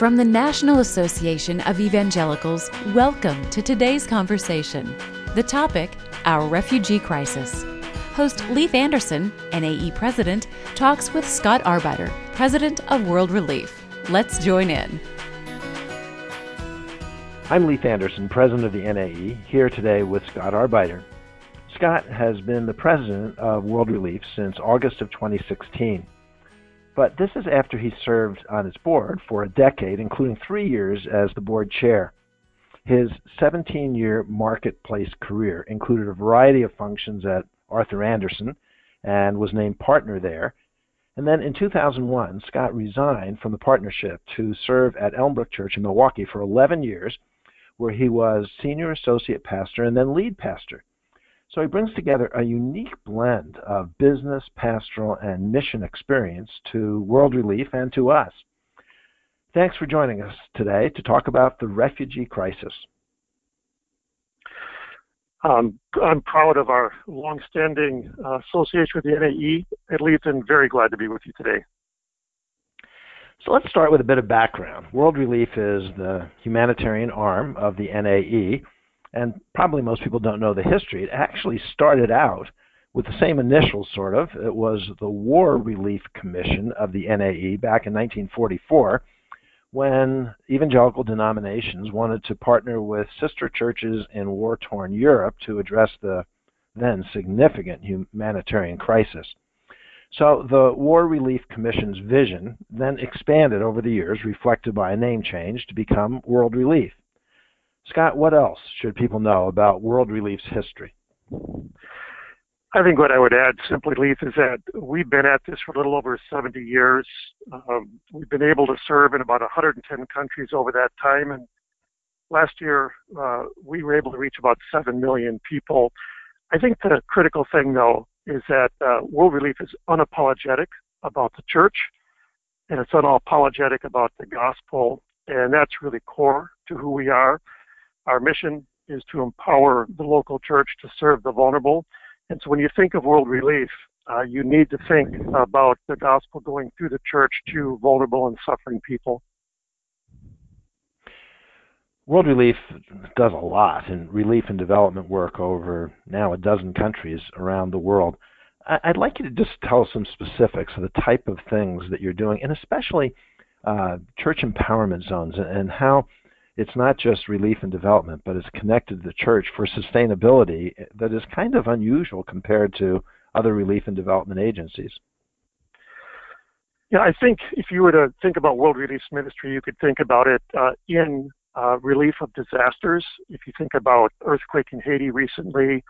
From the National Association of Evangelicals, welcome to today's conversation. The topic Our Refugee Crisis. Host Leith Anderson, NAE President, talks with Scott Arbeiter, President of World Relief. Let's join in. I'm Leith Anderson, President of the NAE, here today with Scott Arbeiter. Scott has been the President of World Relief since August of 2016. But this is after he served on its board for a decade, including three years as the board chair. His 17 year marketplace career included a variety of functions at Arthur Andersen and was named partner there. And then in 2001, Scott resigned from the partnership to serve at Elmbrook Church in Milwaukee for 11 years, where he was senior associate pastor and then lead pastor. So he brings together a unique blend of business, pastoral, and mission experience to World Relief and to us. Thanks for joining us today to talk about the refugee crisis. Um, I'm proud of our longstanding uh, association with the NAE, at least, and very glad to be with you today. So let's start with a bit of background. World Relief is the humanitarian arm of the NAE and probably most people don't know the history. It actually started out with the same initials, sort of. It was the War Relief Commission of the NAE back in 1944 when evangelical denominations wanted to partner with sister churches in war torn Europe to address the then significant humanitarian crisis. So the War Relief Commission's vision then expanded over the years, reflected by a name change to become World Relief. Scott, what else should people know about World Relief's history? I think what I would add simply, Leith, is that we've been at this for a little over 70 years. Um, we've been able to serve in about 110 countries over that time. And last year, uh, we were able to reach about 7 million people. I think the critical thing, though, is that uh, World Relief is unapologetic about the church and it's unapologetic about the gospel. And that's really core to who we are. Our mission is to empower the local church to serve the vulnerable. And so when you think of world relief, uh, you need to think about the gospel going through the church to vulnerable and suffering people. World Relief does a lot in relief and development work over now a dozen countries around the world. I'd like you to just tell us some specifics of the type of things that you're doing, and especially uh, church empowerment zones and how it's not just relief and development, but it's connected to the church for sustainability that is kind of unusual compared to other relief and development agencies. Yeah, I think if you were to think about World Relief Ministry, you could think about it uh, in uh, relief of disasters. If you think about earthquake in Haiti recently,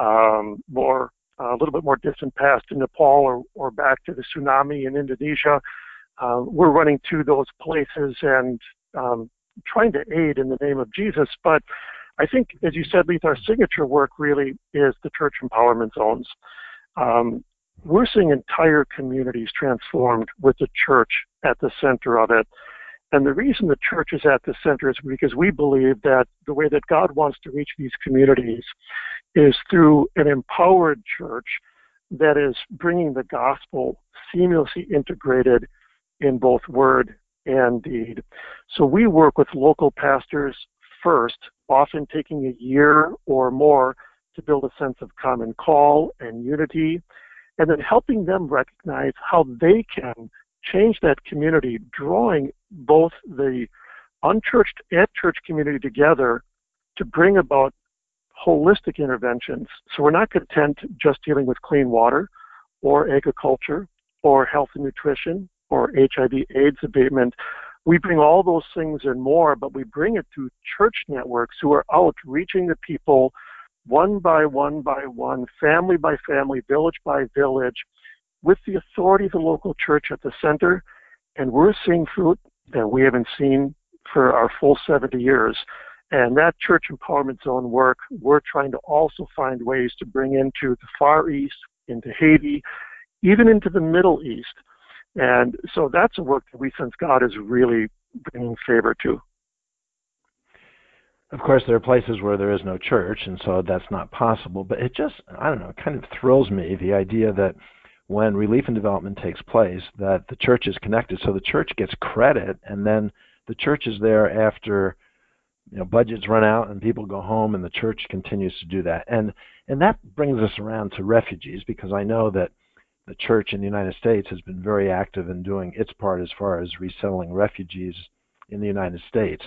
um, more uh, a little bit more distant past in Nepal, or, or back to the tsunami in Indonesia, uh, we're running to those places and um, trying to aid in the name of Jesus. But I think, as you said, Leith, our signature work really is the church empowerment zones. Um, we're seeing entire communities transformed with the church at the center of it. And the reason the church is at the center is because we believe that the way that God wants to reach these communities is through an empowered church that is bringing the gospel seamlessly integrated in both word and deed. So we work with local pastors first, often taking a year or more to build a sense of common call and unity, and then helping them recognize how they can change that community, drawing both the unchurched and church community together to bring about holistic interventions. So we're not content just dealing with clean water or agriculture or health and nutrition or HIV AIDS abatement. We bring all those things and more, but we bring it to church networks who are out reaching the people one by one by one, family by family, village by village, with the authority of the local church at the center. And we're seeing fruit that we haven't seen for our full 70 years. And that church empowerment zone work, we're trying to also find ways to bring into the Far East, into Haiti, even into the Middle East and so that's a work that we sense God is really bringing favor to. Of course, there are places where there is no church, and so that's not possible. But it just, I don't know, it kind of thrills me the idea that when relief and development takes place, that the church is connected. So the church gets credit, and then the the church is there after you know budgets run out and people go home and the church continues to do that and and that brings us around to refugees because I know that the church in the United States has been very active in doing its part as far as resettling refugees in the United States.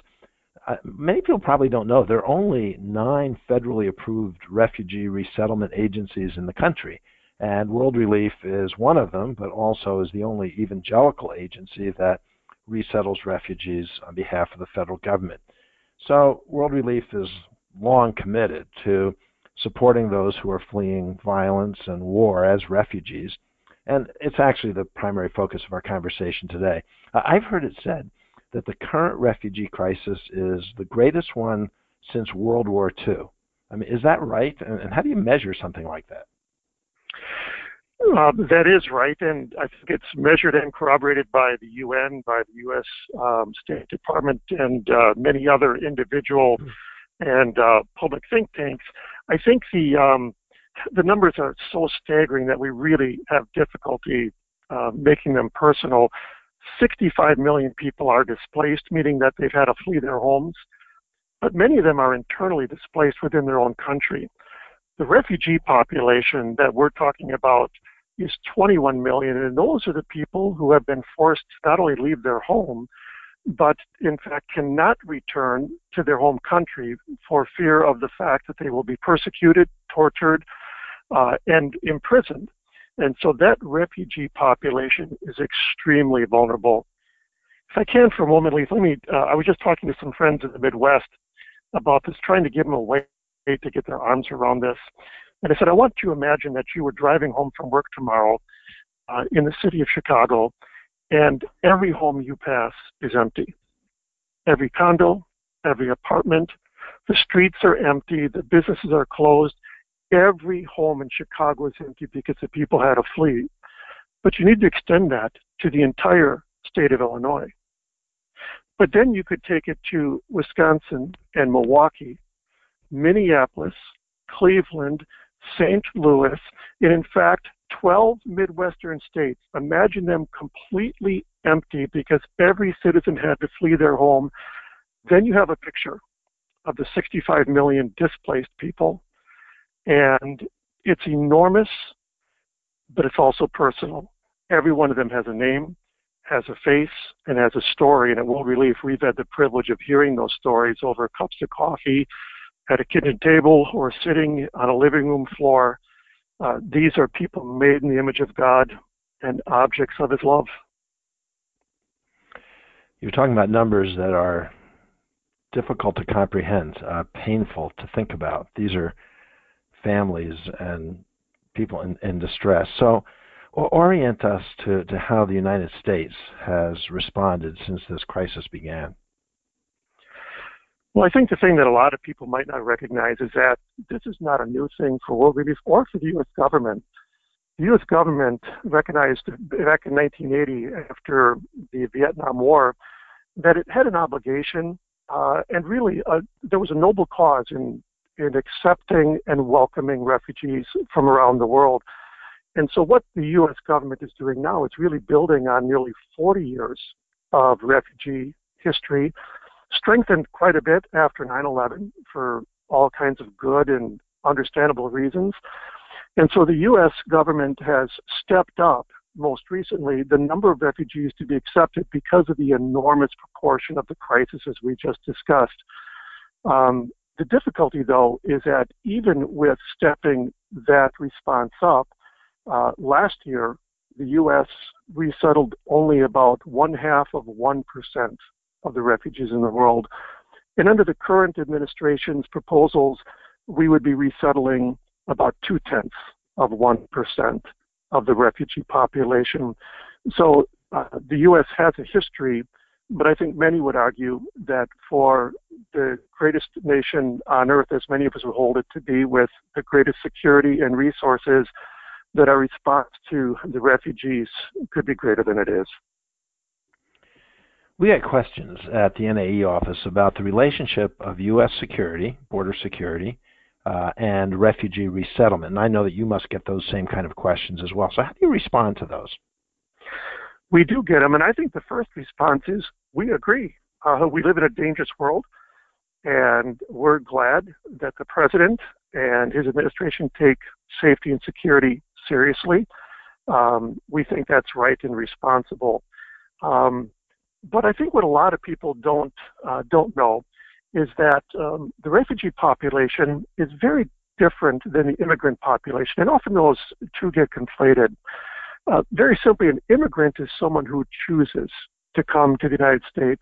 Uh, many people probably don't know there are only nine federally approved refugee resettlement agencies in the country, and World Relief is one of them, but also is the only evangelical agency that resettles refugees on behalf of the federal government. So World Relief is long committed to supporting those who are fleeing violence and war as refugees. And it's actually the primary focus of our conversation today. I've heard it said that the current refugee crisis is the greatest one since World War II. I mean, is that right? And how do you measure something like that? Uh, that is right, and I think it's measured and corroborated by the UN, by the U.S. Um, State Department, and uh, many other individual and uh, public think tanks. I think the um, the numbers are so staggering that we really have difficulty uh, making them personal. 65 million people are displaced, meaning that they've had to flee their homes, but many of them are internally displaced within their own country. The refugee population that we're talking about is 21 million, and those are the people who have been forced to not only leave their home, but in fact cannot return to their home country for fear of the fact that they will be persecuted, tortured, uh, and imprisoned. And so that refugee population is extremely vulnerable. If I can for a moment, Leith, let me, uh, I was just talking to some friends in the Midwest about this, trying to give them a way to get their arms around this. And I said, I want you to imagine that you were driving home from work tomorrow uh, in the city of Chicago, and every home you pass is empty. Every condo, every apartment, the streets are empty, the businesses are closed. Every home in Chicago is empty because the people had to flee. But you need to extend that to the entire state of Illinois. But then you could take it to Wisconsin and Milwaukee, Minneapolis, Cleveland, St. Louis, and in fact, 12 Midwestern states. Imagine them completely empty because every citizen had to flee their home. Then you have a picture of the 65 million displaced people. And it's enormous, but it's also personal. Every one of them has a name, has a face, and has a story. And at World Relief, we've had the privilege of hearing those stories over cups of coffee at a kitchen table or sitting on a living room floor. Uh, these are people made in the image of God and objects of His love. You're talking about numbers that are difficult to comprehend, uh, painful to think about. These are families and people in, in distress. So, orient us to, to how the United States has responded since this crisis began. Well, I think the thing that a lot of people might not recognize is that this is not a new thing for World Relief or for the U.S. government. The U.S. government recognized back in 1980, after the Vietnam War, that it had an obligation, uh, and really uh, there was a noble cause in in accepting and welcoming refugees from around the world. And so, what the U.S. government is doing now is really building on nearly 40 years of refugee history strengthened quite a bit after 9/11 for all kinds of good and understandable reasons. And so the U.S. government has stepped up most recently the number of refugees to be accepted because of the enormous proportion of the crisis as we just discussed. Um, the difficulty, though, is that even with stepping that response up, uh, last year the U.S. resettled only about one half of 1% of the refugees in the world. And under the current administration's proposals, we would be resettling about two tenths of 1% of the refugee population. So uh, the U.S. has a history, but I think many would argue that for the greatest nation on earth, as many of us would hold it to be, with the greatest security and resources, that our response to the refugees could be greater than it is. We had questions at the NAE office about the relationship of U.S. security, border security, uh, and refugee resettlement. And I know that you must get those same kind of questions as well. So, how do you respond to those? We do get them, and I think the first response is we agree. Uh, we live in a dangerous world, and we're glad that the president and his administration take safety and security seriously. Um, we think that's right and responsible. Um, but I think what a lot of people don't uh, don't know is that um, the refugee population is very different than the immigrant population, and often those two get conflated. Uh, very simply, an immigrant is someone who chooses to come to the United States,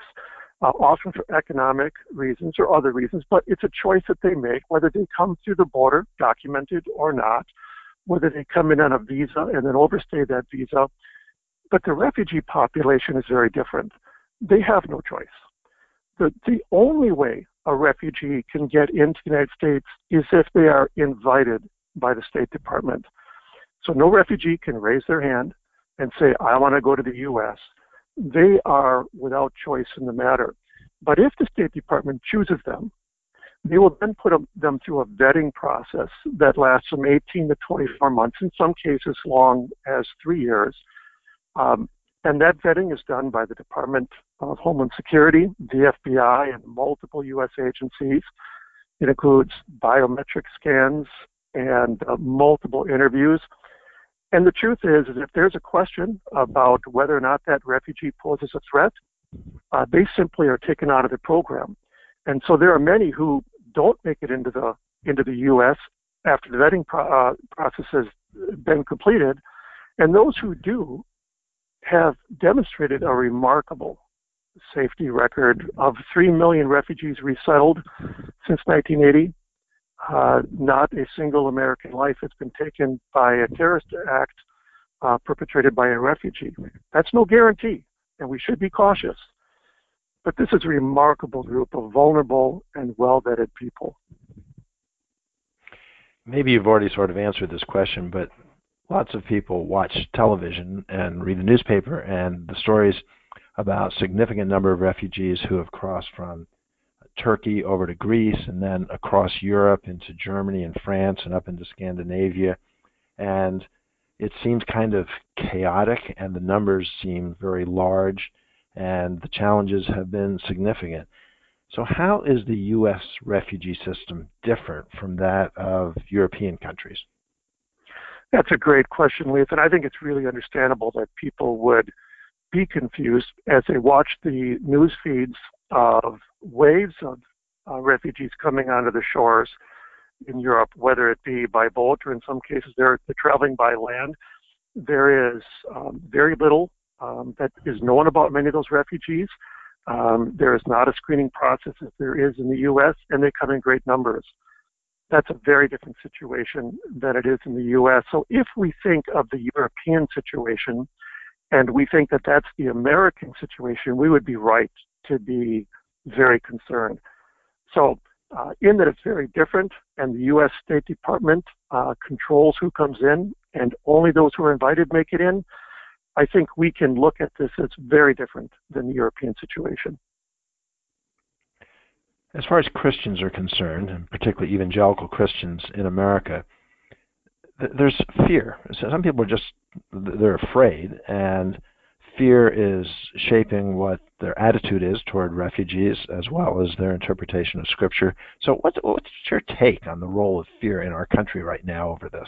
uh, often for economic reasons or other reasons, but it's a choice that they make, whether they come through the border, documented or not, whether they come in on a visa and then overstay that visa. But the refugee population is very different. They have no choice. The, the only way a refugee can get into the United States is if they are invited by the State Department. So no refugee can raise their hand and say, I want to go to the U.S. They are without choice in the matter. But if the State Department chooses them, they will then put them through a vetting process that lasts from 18 to 24 months, in some cases long as three years. Um, and that vetting is done by the Department of Homeland Security, the FBI, and multiple U.S. agencies. It includes biometric scans and uh, multiple interviews. And the truth is, is if there's a question about whether or not that refugee poses a threat, uh, they simply are taken out of the program. And so there are many who don't make it into the into the U.S. after the vetting pro- uh, process has been completed, and those who do have demonstrated a remarkable safety record of 3 million refugees resettled since 1980. Uh, not a single American life has been taken by a terrorist act uh, perpetrated by a refugee. That's no guarantee, and we should be cautious. But this is a remarkable group of vulnerable and well vetted people. Maybe you've already sort of answered this question, but lots of people watch television and read the newspaper and the stories about significant number of refugees who have crossed from Turkey over to Greece and then across Europe into Germany and France and up into Scandinavia. And it seems kind of chaotic and the numbers seem very large and the challenges have been significant. So, how is the U.S. refugee system different from that of European countries? That's a great question, Leith, and I think it's really understandable that people would be confused as they watch the news feeds of waves of uh, refugees coming onto the shores in Europe, whether it be by boat or in some cases they're, they're traveling by land. There is um, very little um, that is known about many of those refugees. Um, there is not a screening process as there is in the U.S., and they come in great numbers that's a very different situation than it is in the U.S. So if we think of the European situation and we think that that's the American situation, we would be right to be very concerned. So uh, in that it's very different, and the U.S. State Department uh, controls who comes in, and only those who are invited make it in. I think we can look at this as very different than the European situation. As far as Christians are concerned, and particularly evangelical Christians in America, there's fear. Some people are just they're afraid, and fear is shaping what their attitude is toward refugees as well as their interpretation of Scripture. So, what's what's your take on the role of fear in our country right now over this?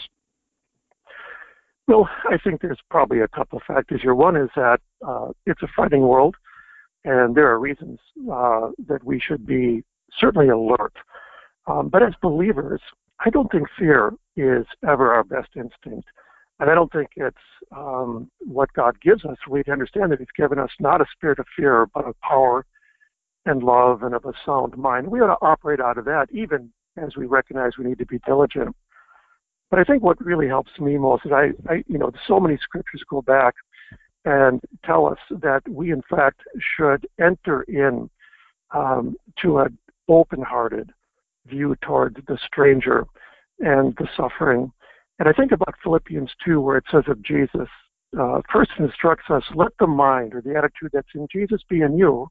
Well, I think there's probably a couple of factors here. One is that uh, it's a fighting world, and there are reasons uh, that we should be certainly alert. Um, but as believers, I don't think fear is ever our best instinct. And I don't think it's um, what God gives us. We understand that He's given us not a spirit of fear, but of power and love and of a sound mind. We ought to operate out of that, even as we recognize we need to be diligent. But I think what really helps me most is I, I you know, so many scriptures go back and tell us that we, in fact, should enter in um, to a open-hearted view toward the stranger and the suffering. And I think about Philippians 2, where it says of Jesus, uh, first instructs us, let the mind or the attitude that's in Jesus be in you,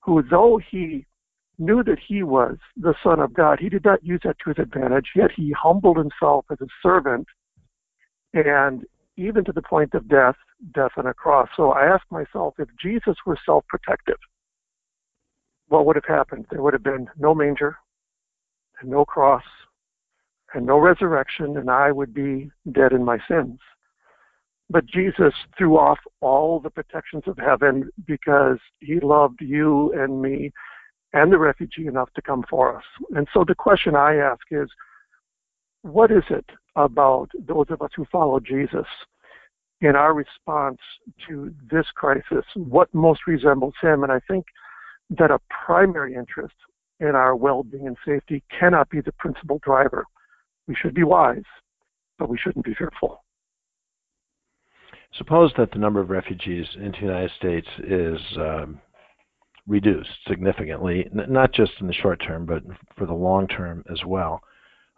who though he knew that he was the Son of God, he did not use that to his advantage, yet he humbled himself as a servant and even to the point of death, death on a cross. So I ask myself, if Jesus were self-protective, what would have happened? There would have been no manger and no cross and no resurrection, and I would be dead in my sins. But Jesus threw off all the protections of heaven because he loved you and me and the refugee enough to come for us. And so the question I ask is what is it about those of us who follow Jesus in our response to this crisis? What most resembles him? And I think that a primary interest in our well being and safety cannot be the principal driver. We should be wise, but we shouldn't be fearful. Suppose that the number of refugees into the United States is um, reduced significantly, not just in the short term, but for the long term as well.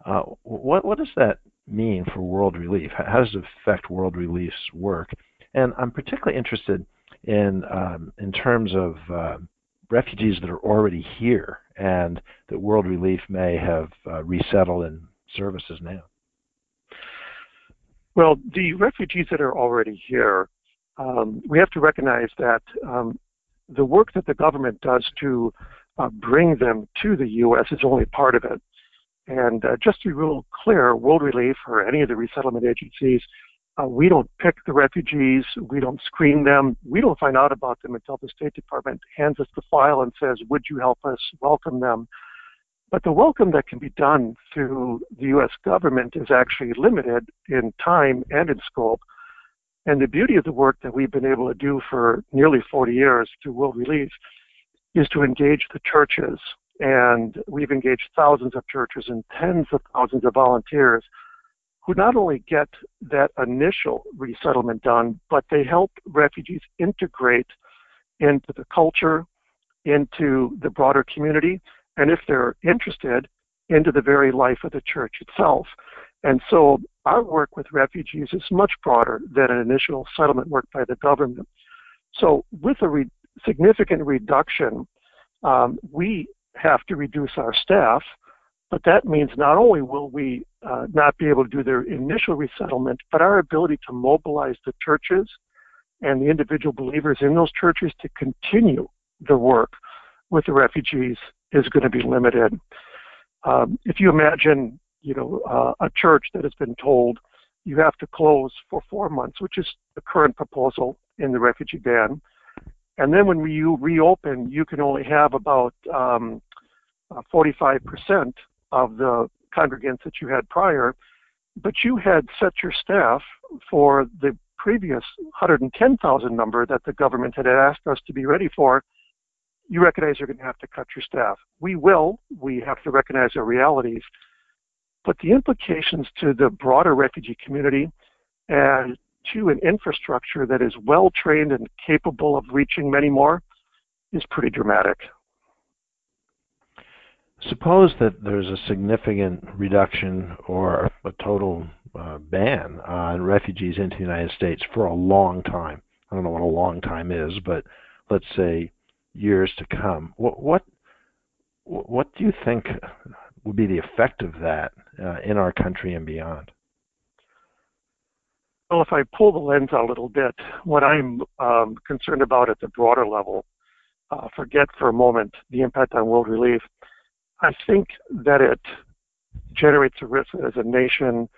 Uh, what, what does that mean for World Relief? How does it affect World Relief's work? And I'm particularly interested in um, in terms of uh, refugees that are already here and that World Relief may have uh, resettled in services now. Well, the refugees that are already here, um, we have to recognize that um, the work that the government does to uh, bring them to the U.S. is only part of it. And uh, just to be real clear, World Relief or any of the resettlement agencies, uh, we don't pick the refugees, we don't screen them, we don't find out about them until the State Department hands us the file and says, Would you help us welcome them? But the welcome that can be done through the U.S. government is actually limited in time and in scope. And the beauty of the work that we've been able to do for nearly 40 years through World Relief is to engage the churches. And we've engaged thousands of churches and tens of thousands of volunteers who not only get that initial resettlement done, but they help refugees integrate into the culture, into the broader community, and if they're interested, into the very life of the church itself. And so our work with refugees is much broader than an initial settlement work by the government. So with a re- significant reduction, um, we have to reduce our staff, but that means not only will we uh, not be able to do their initial resettlement, but our ability to mobilize the churches and the individual believers in those churches to continue the work with the refugees is going to be limited. Um, if you imagine, you know, uh, a church that has been told you have to close for four months, which is the current proposal in the refugee ban, and then when you reopen, you can only have about um, 45% uh, of the congregants that you had prior, but you had set your staff for the previous 110,000 number that the government had asked us to be ready for you recognize you're going to have to cut your staff. We will. We have to recognize our realities. But the implications to the broader refugee community and to an infrastructure that is well trained and capable of reaching many more is pretty dramatic. Suppose that there's a significant reduction or a total uh, ban on refugees into the United States for a long time. I don't know what a long time is, but let's say years to come. What what what do you think would be the effect of that uh, in our country and beyond? Well, if I pull the lens a little bit, what I'm um, concerned about at the broader level, uh, forget for a moment the impact on world relief. I think that it generates a risk that as a nation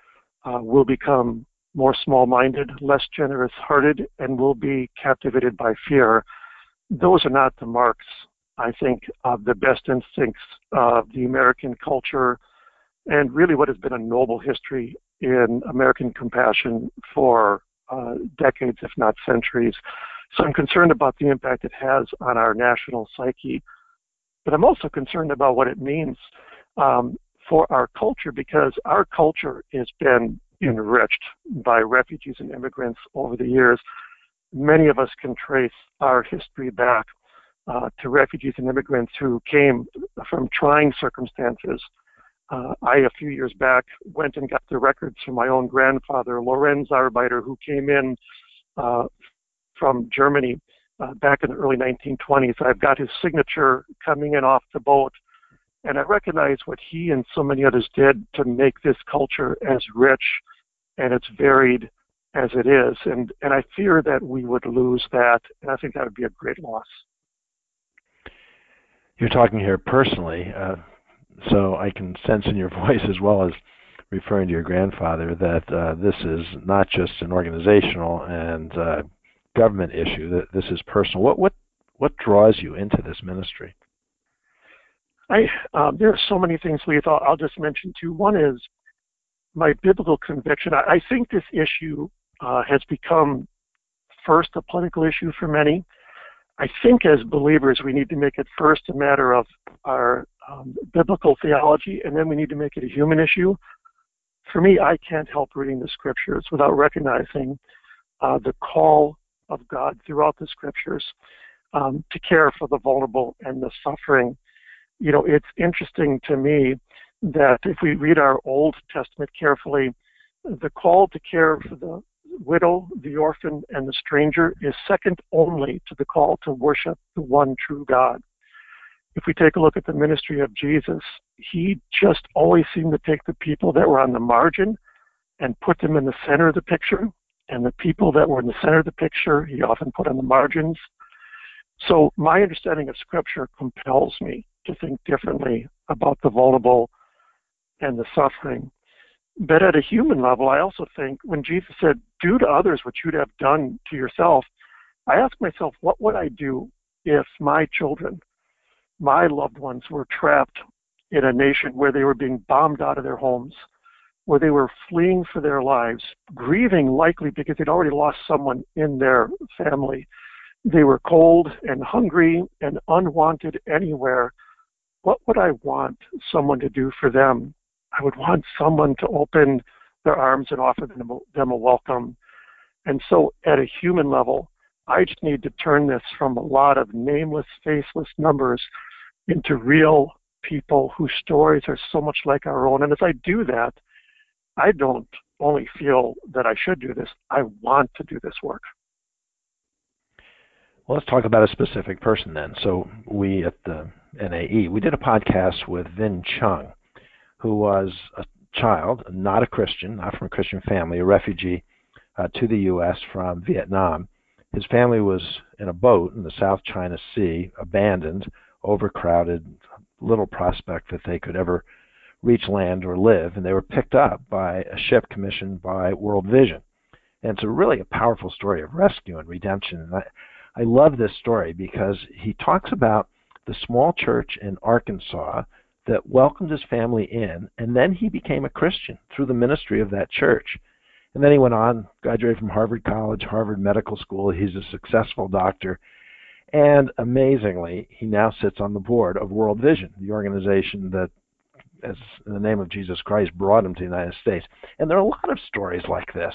uh, will become more small-minded, less generous-hearted, and will be captivated by fear those are not the marks, I think, of the best instincts of the American culture and really what has been a noble history in American compassion for uh, decades, if not centuries. So I'm concerned about the impact it has on our national psyche. But I'm also concerned about what it means um, for our culture because our culture has been enriched by refugees and immigrants over the years many of us can trace our history back uh, to refugees and immigrants who came from trying circumstances. Uh, I, a few years back, went and got the records from my own grandfather, Lorenz Arbeiter, who came in uh, from Germany uh, back in the early 1920s. I've got his signature coming in off the boat. And I recognize what he and so many others did to make this culture as rich and as varied as it is. And, and I fear that we would lose that, and I think that would be a great loss. You're talking here personally, uh, so I can sense in your voice as well as referring to your grandfather that uh, this is not just an organizational and uh, government issue. That this is personal. What what what draws you into this ministry? I um, there are so many things, Lee. I'll, I'll just mention two. One is my biblical conviction. I, I think this issue uh, has become first a political issue for many. I think as believers we need to make it first a matter of our um, biblical theology, and then we need to make it a human issue. For me, I can't help reading the scriptures without recognizing uh, the call of God throughout the scriptures um, to care for the vulnerable and the suffering. You know, it's interesting to me that if we read our Old Testament carefully, the call to care for the widow, the orphan, and the stranger is second only to the call to worship the one true God. If we take a look at the ministry of Jesus, he just always seemed to take the people that were on the margin and put them in the center of the picture. And the people that were in the center of the picture, he often put on the margins. So my understanding of Scripture compels me to think differently about the vulnerable and the suffering. But at a human level, I also think when Jesus said, Do to others what you'd have done to yourself, I ask myself, what would I do if my children, my loved ones, were trapped in a nation where they were being bombed out of their homes, where they were fleeing for their lives, grieving likely because they'd already lost someone in their family. They were cold and hungry and unwanted anywhere. What would I want someone to do for them? I would want someone to open their arms and offer them a, them a welcome. And so, at a human level, I just need to turn this from a lot of nameless, faceless numbers into real people whose stories are so much like our own. And as I do that, I don't only feel that I should do this, I want to do this work. Well, let's talk about a specific person then. So, we at the NAE, we did a podcast with Vinh Chung who was a child, not a Christian, not from a Christian family, a refugee uh, to the U.S. from Vietnam. His family was in a boat in the South China Sea, abandoned, overcrowded, little prospect that they could ever reach land or live, and they were picked up by a ship commissioned by World Vision. And it's a really a powerful story of rescue and redemption. And I, I love this story because he talks about the small church in Arkansas that welcomed his family in, and then he became a Christian through the ministry of that church. And then he went on, graduated from Harvard College, Harvard Medical School. He's a successful doctor. And amazingly, he now sits on the board of World Vision, the organization that, as in the name of Jesus Christ, brought him to the United States. And there are a lot of stories like this.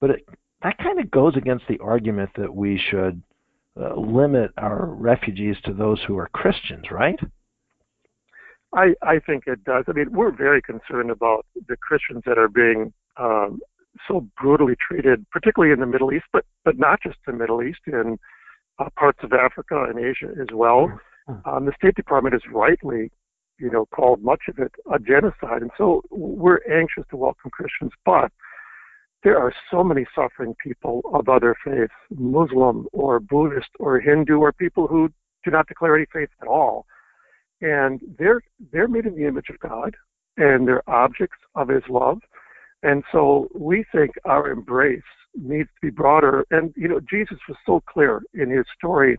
But it, that kind of goes against the argument that we should uh, limit our refugees to those who are Christians, right? I, I think it does. I mean, we're very concerned about the Christians that are being um, so brutally treated, particularly in the Middle East, but but not just the Middle East, in uh, parts of Africa and Asia as well. Mm-hmm. Um, the State Department is rightly, you know, called much of it a genocide, and so we're anxious to welcome Christians, but there are so many suffering people of other faiths, Muslim or Buddhist or Hindu, or people who do not declare any faith at all. And they're they're made in the image of God, and they're objects of His love, and so we think our embrace needs to be broader. And you know, Jesus was so clear in his story,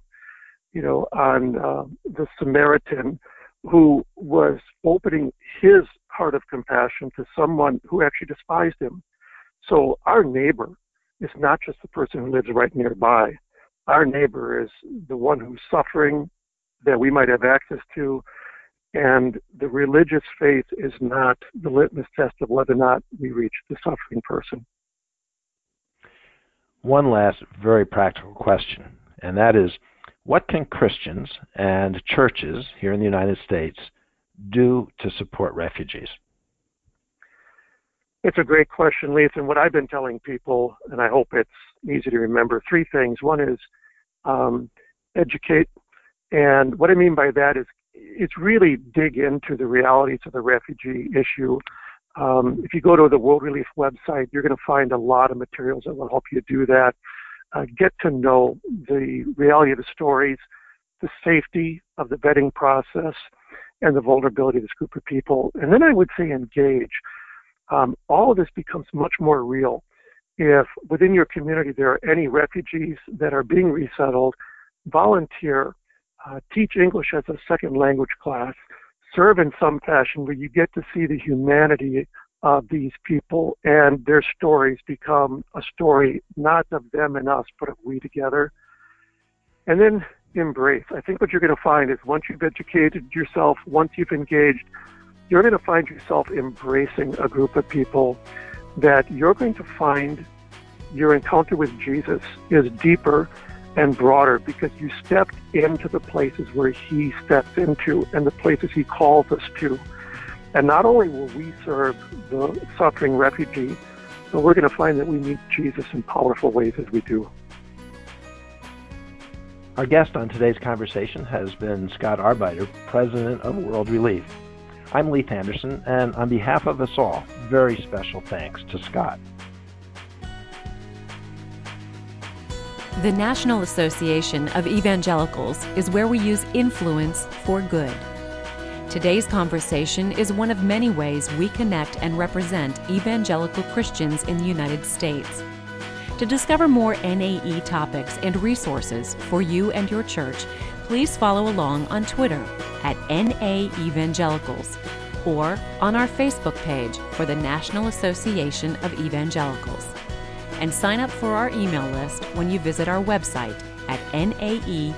you know, on uh, the Samaritan who was opening his heart of compassion to someone who actually despised him. So our neighbor is not just the person who lives right nearby. Our neighbor is the one who's suffering, that we might have access to. And the religious faith is not the litmus test of whether or not we reach the suffering person. One last very practical question, and that is what can Christians and churches here in the United States do to support refugees? It's a great question, Leith. And What I've been telling people, and I hope it's easy to remember, three things. One is um, educate and what I mean by that is it's really dig into the realities of the refugee issue. Um, if you go to the World Relief website, you're going to find a lot of materials that will help you do that. Uh, get to know the reality of the stories, the safety of the vetting process, and the vulnerability of this group of people. And then I would say engage. Um, all of this becomes much more real if within your community there are any refugees that are being resettled, volunteer, uh, teach English as a second language class, serve in some fashion where you get to see the humanity of these people and their stories become a story not of them and us, but of we together. And then embrace. I think what you're going to find is once you've educated yourself, once you've engaged, you're going to find yourself embracing a group of people that you're going to find your encounter with Jesus is deeper and broader because you stepped into the places where he steps into and the places he calls us to. And not only will we serve the suffering refugee, but we're going to find that we meet Jesus in powerful ways as we do. Our guest on today's conversation has been Scott Arbeiter, President of World Relief. I'm Leith Anderson, and on behalf of us all, very special thanks to Scott. The National Association of Evangelicals is where we use influence for good. Today's conversation is one of many ways we connect and represent evangelical Christians in the United States. To discover more NAE topics and resources for you and your church, please follow along on Twitter at NA Evangelicals or on our Facebook page for the National Association of Evangelicals. And sign up for our email list when you visit our website at nae.net.